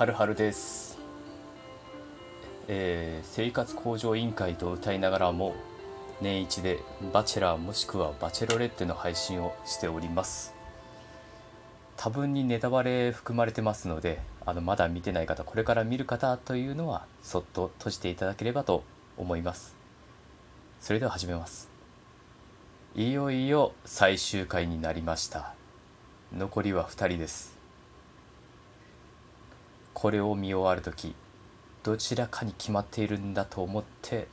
はるはるです、えー生活向上委員会と歌いながらも年一でバチェラーもしくはバチェロレッテの配信をしております。多分にネタバレ含まれてますのであのまだ見てない方これから見る方というのはそっと閉じていただければと思います。それでは始めます。いよいよ最終回になりました。残りは2人です。これを見終わる時どちらかに決まっているんだと思って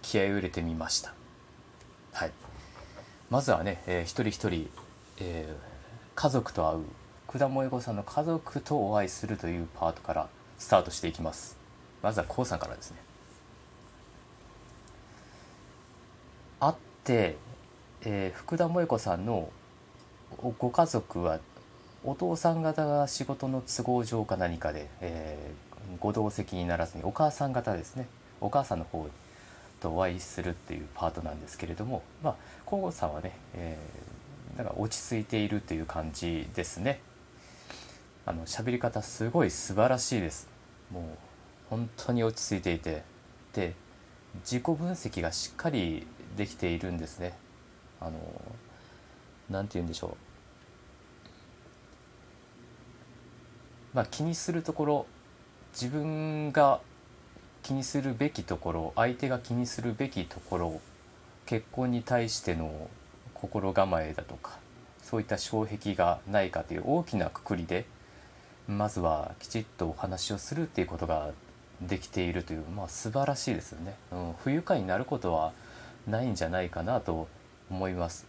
気合を入れてみました。はい。まずはね、えー一人一人、えー家族と会う福田萌子さんの家族とお会いするというパートからスタートしていきます。まずは k o さんからですね。会って、えー福田萌子さんのご家族はお父さん方が仕事の都合上か何かで、えーご同席にならずにお母さん方ですね。お母さんの方とお会いするっていうパートなんですけれどもまあ皇后さんはね、えーなんか落ち着いているという感じですね。あの喋り方すごい素晴らしいです。もう本当に落ち着いていて。で自己分析がしっかりできているんですね。あのなんて言うんでしょう。まあ気にするところ自分が気にするべきところ相手が気にするべきところ結婚に対しての心構えだとかそういった障壁がないかという大きなくくりでまずはきちっとお話をするっていうことができているというまあ素晴らしいですよね、うん、不愉快になることはないんじゃないかなと思います。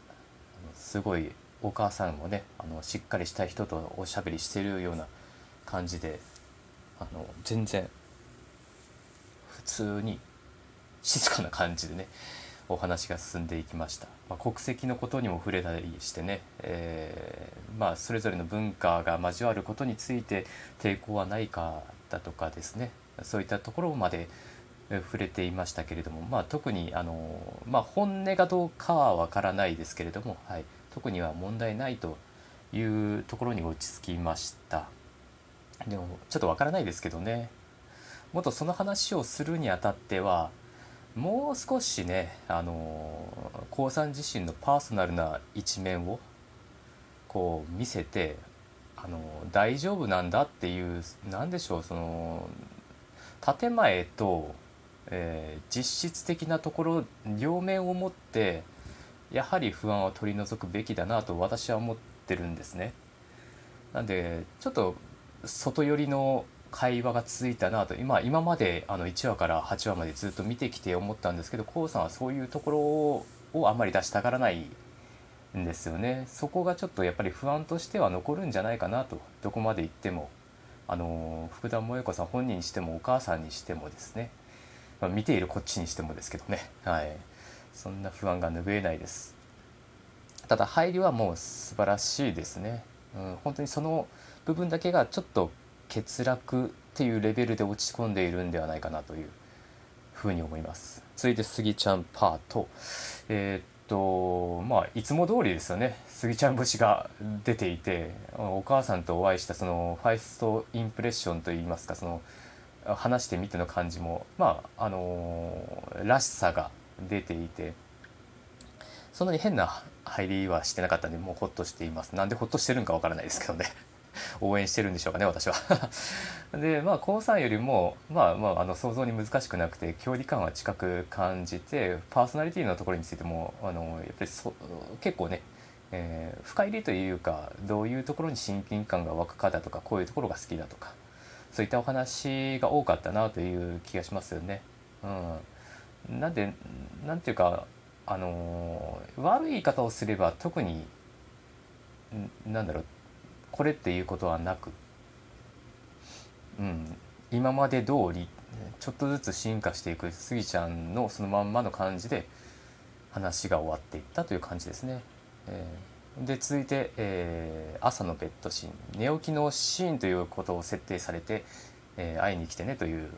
すごいお母さんもねあのしっかりした人とおしゃべりしてるような感じであの全然普通に静かな感じでねお話が進んでいきました、まあ、国籍のことにも触れたりしてね、えーまあ、それぞれの文化が交わることについて抵抗はないかだとかですねそういったところまで触れていましたけれども、まあ、特にあの、まあ、本音がどうかはわからないですけれども、はい、特には問題ないというところに落ち着きました。でもちょっとわからないですけどねもっとその話をするにあたってはもう少しねあの高さん自身のパーソナルな一面をこう見せてあの大丈夫なんだっていう何でしょうその建前と、えー実質的なところ両面を持ってやはり不安を取り除くべきだなと私は思ってるんですね。なんでちょっと外寄りの会話が続いたなと。今今まであの1話から8話までずっと見てきて思ったんですけど k o さんはそういうところをあんまり出したがらないんですよね。そこがちょっとやっぱり不安としては残るんじゃないかなと。どこまで行ってもあの福田萌子さん本人にしてもお母さんにしてもですね、まあ、見ているこっちにしてもですけどね。はい。そんな不安が拭えないです。ただ入りはもう素晴らしいですね、うん、本当にその部分だけがちょっと欠落っていうレベルで落ち込んでいるんではないかなというふうに思います。続いてスギちゃんパート。えーっとまあいつも通りですよね。スギちゃん節が出ていてお母さんとお会いしたそのファイストインプレッションといいますかその話してみての感じもまああのらしさが出ていてそんなに変な入りはしてなかったんでもうホッとしています。なんでホッとしてるんかわからないですけどね。応援してるんでしょうかね私は でまあ高3よりもまあまああの想像に難しくなくて距離感は近く感じてパーソナリティのところについてもあのやっぱりそ結構ね、えー深入りというかどういうところに親近感が湧くかだとかこういうところが好きだとかそういったお話が多かったなという気がしますよね。うん、なんでなんていうかあの悪い言い方をすれば特になんだろうこれっていうことはなく、うん、今まで通りちょっとずつ進化していくスギちゃんのそのまんまの感じで話が終わっていったという感じですね。えーで続いて、えー朝のベッドシーン寝起きのシーンということを設定されて、えー会いに来てねという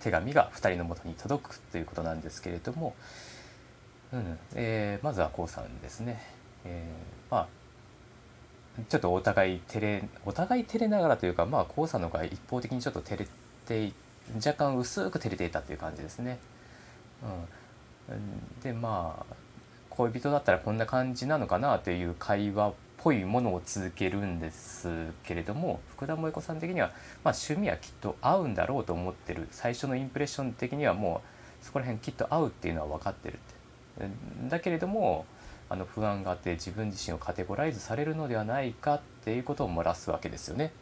手紙が2人のもとに届くということなんですけれども、うんえーまずは k o さんですね。えーまあちょっとお互い照れお互い照れながらというかまあ黄さんの方が一方的にちょっと照れて若干薄く照れていたという感じですね。うん、でまあ恋人だったらこんな感じなのかなという会話っぽいものを続けるんですけれども福田萌子さん的には、まあ、趣味はきっと合うんだろうと思ってる。最初のインプレッション的にはもうそこら辺きっと合うっていうのは分かってるって。だけれどもあの不安があって自分自身をカテゴライズされるのではないかっていうことを漏らすわけですよね。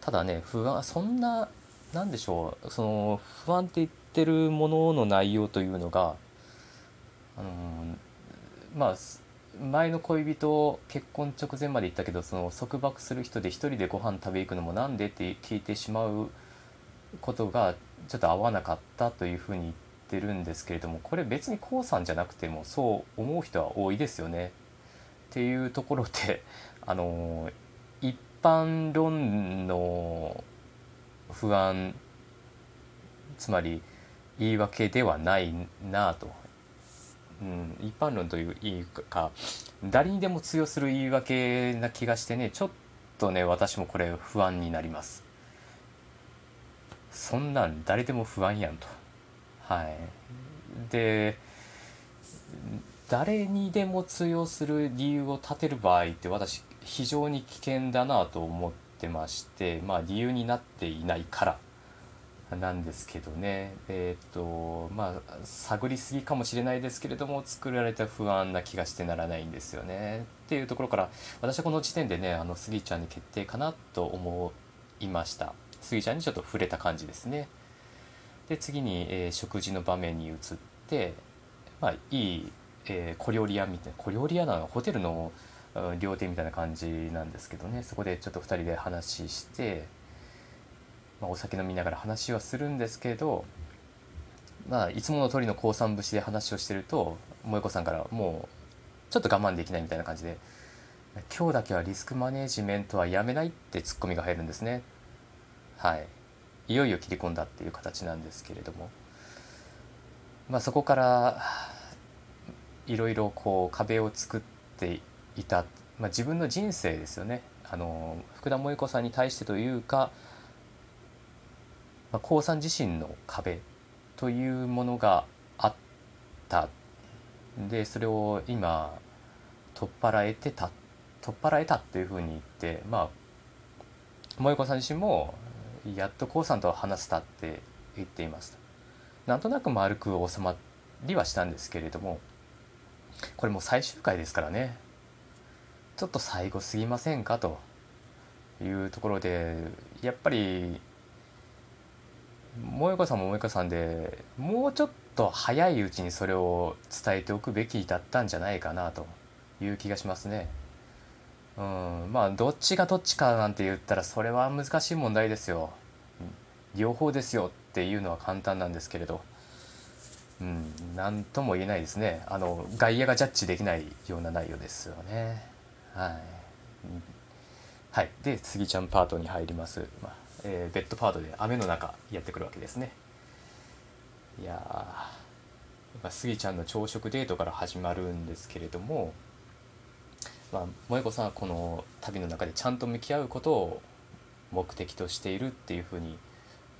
ただね不安そんな何でしょうその不安って言ってるものの内容というのがあのまあ前の恋人結婚直前まで言ったけどその束縛する人で一人でご飯食べ行くのもなんでって聞いてしまうことがちょっと合わなかったというふうに言ってるんですけれどもこれ別に k さんじゃなくてもそう思う人は多いですよね。っていうところで あの一般論の不安つまり言い訳ではないなと。うん、一般論というか誰にでも通用する言い訳な気がしてねちょっとね私もこれ不安になります。そんなん誰でも不安やんと。はい。で誰にでも通用する理由を立てる場合って私非常に危険だなと思ってましてまあ理由になっていないからなんですけどね。えっ、ー、とまあ探りすぎかもしれないですけれども作られた不安な気がしてならないんですよね。っていうところから私はこの時点でねあのスギちゃんに決定かなと思いました。スギちゃんにちょっと触れた感じですね。で次に、えー、食事の場面に移ってまあいい、えー、小料理屋みたいな小料理屋なの？ホテルの料亭みたいな感じなんですけどね。そこでちょっと2人で話してまあ、お酒飲みながら話はするんですけど、まあ、いつもの通りの降参節で話をしてると萌子さんからもうちょっと我慢できないみたいな感じで「今日だけはリスクマネジメントはやめない」ってツッコミが入るんですね。はい、いよいよ切り込んだっていう形なんですけれども、まあ、そこからいろいろこう壁を作っていた、まあ、自分の人生ですよね。あの福田萌子さんに対してというかまあ、高さん自身の壁というものがあった。でそれを今取っ払えてた。取っ払えたっていうふうに言ってまあ萌子さん自身もやっと高さんと話せたって言っていますなんとなく丸く収まりはしたんですけれどもこれもう最終回ですからねちょっと最後すぎませんかというところでやっぱり萌子さんも萌子さんでもうちょっと早いうちにそれを伝えておくべきだったんじゃないかなという気がしますね。うん、まあどっちがどっちかなんて言ったらそれは難しい問題ですよ。両方ですよっていうのは簡単なんですけれど、うん、何とも言えないですね。あの外野がジャッジできないような内容ですよね。はい。はい、で次ちゃんパートに入ります。まあえー、ベッドパートで雨の中やってくるわけですねいやースギちゃんの朝食デートから始まるんですけれども、まあ、萌子さんはこの旅の中でちゃんと向き合うことを目的としているっていうふうに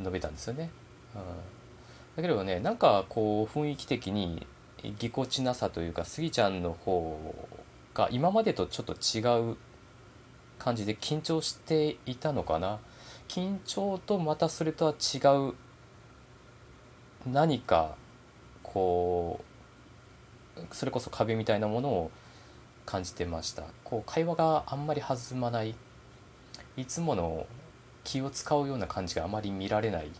述べたんですよね。うん、だけどねなんかこう雰囲気的にぎこちなさというかスギちゃんの方が今までとちょっと違う感じで緊張していたのかな。緊張とまたそれとは違う何かこうそれこそ壁みたいなものを感じてました。こう会話があんまり弾まない。いつもの気を使うような感じがあまり見られない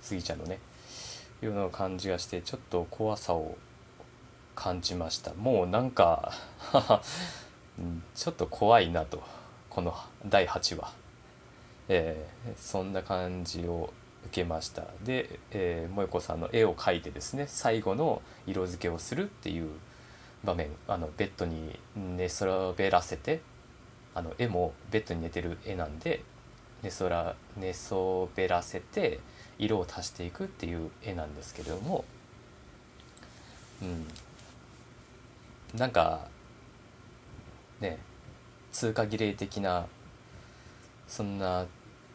スギちゃんのね。ような感じがしてちょっと怖さを感じました。もうなんかちょっと怖いなと。この第8話。えー、そんな感じを受けました。で、えー、萌子さんの絵を描いてですね最後の色付けをするっていう場面あのベッドに寝そべらせてあの絵もベッドに寝てる絵なんで寝そら寝そべらせて色を足していくっていう絵なんですけれども、うん、なんかね通過儀礼的なそんな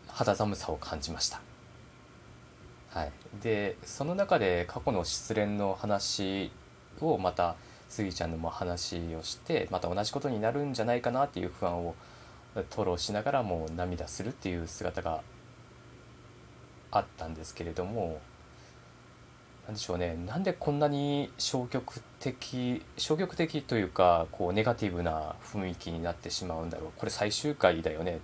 肌寒さを感じました。はい、でその中で過去の失恋の話をまたスギちゃんのも話をしてまた同じことになるんじゃないかなっていう不安を吐露しながらも涙するっていう姿があったんですけれども何でしょうね。なんでこんなに消極的消極的というかこうネガティブな雰囲気になってしまうんだろう。これ最終回だよね。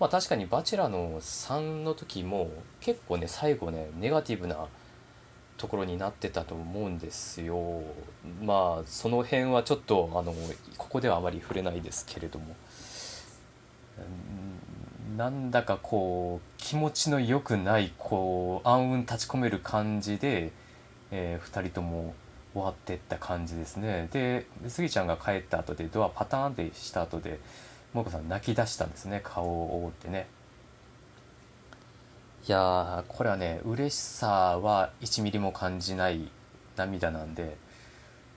まあ確かに「バチェラー」の3の時も結構ね最後ねネガティブなところになってたと思うんですよ。まあその辺はちょっとあのここではあまり触れないですけれども。なんだかこう気持ちの良くないこう暗雲立ち込める感じで、えー、2人とも終わってった感じですね。でスギちゃんが帰った後でドアパターンってした後で萌子さん泣き出したんですね。顔を覆ってね。いやこれはね嬉しさは1ミリも感じない涙なんで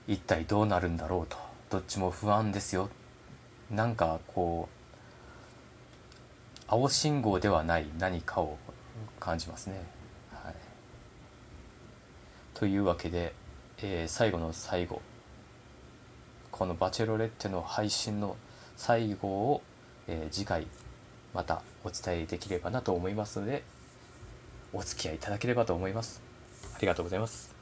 一体どうなるんだろうとどっちも不安ですよなんかこう青信号ではない何かを感じますね。はい、というわけで、えー、最後の最後この「バチェロレッテ」の配信の最後を、えー、次回またお伝えできればなと思いますのでお付き合いいただければと思います。ありがとうございます。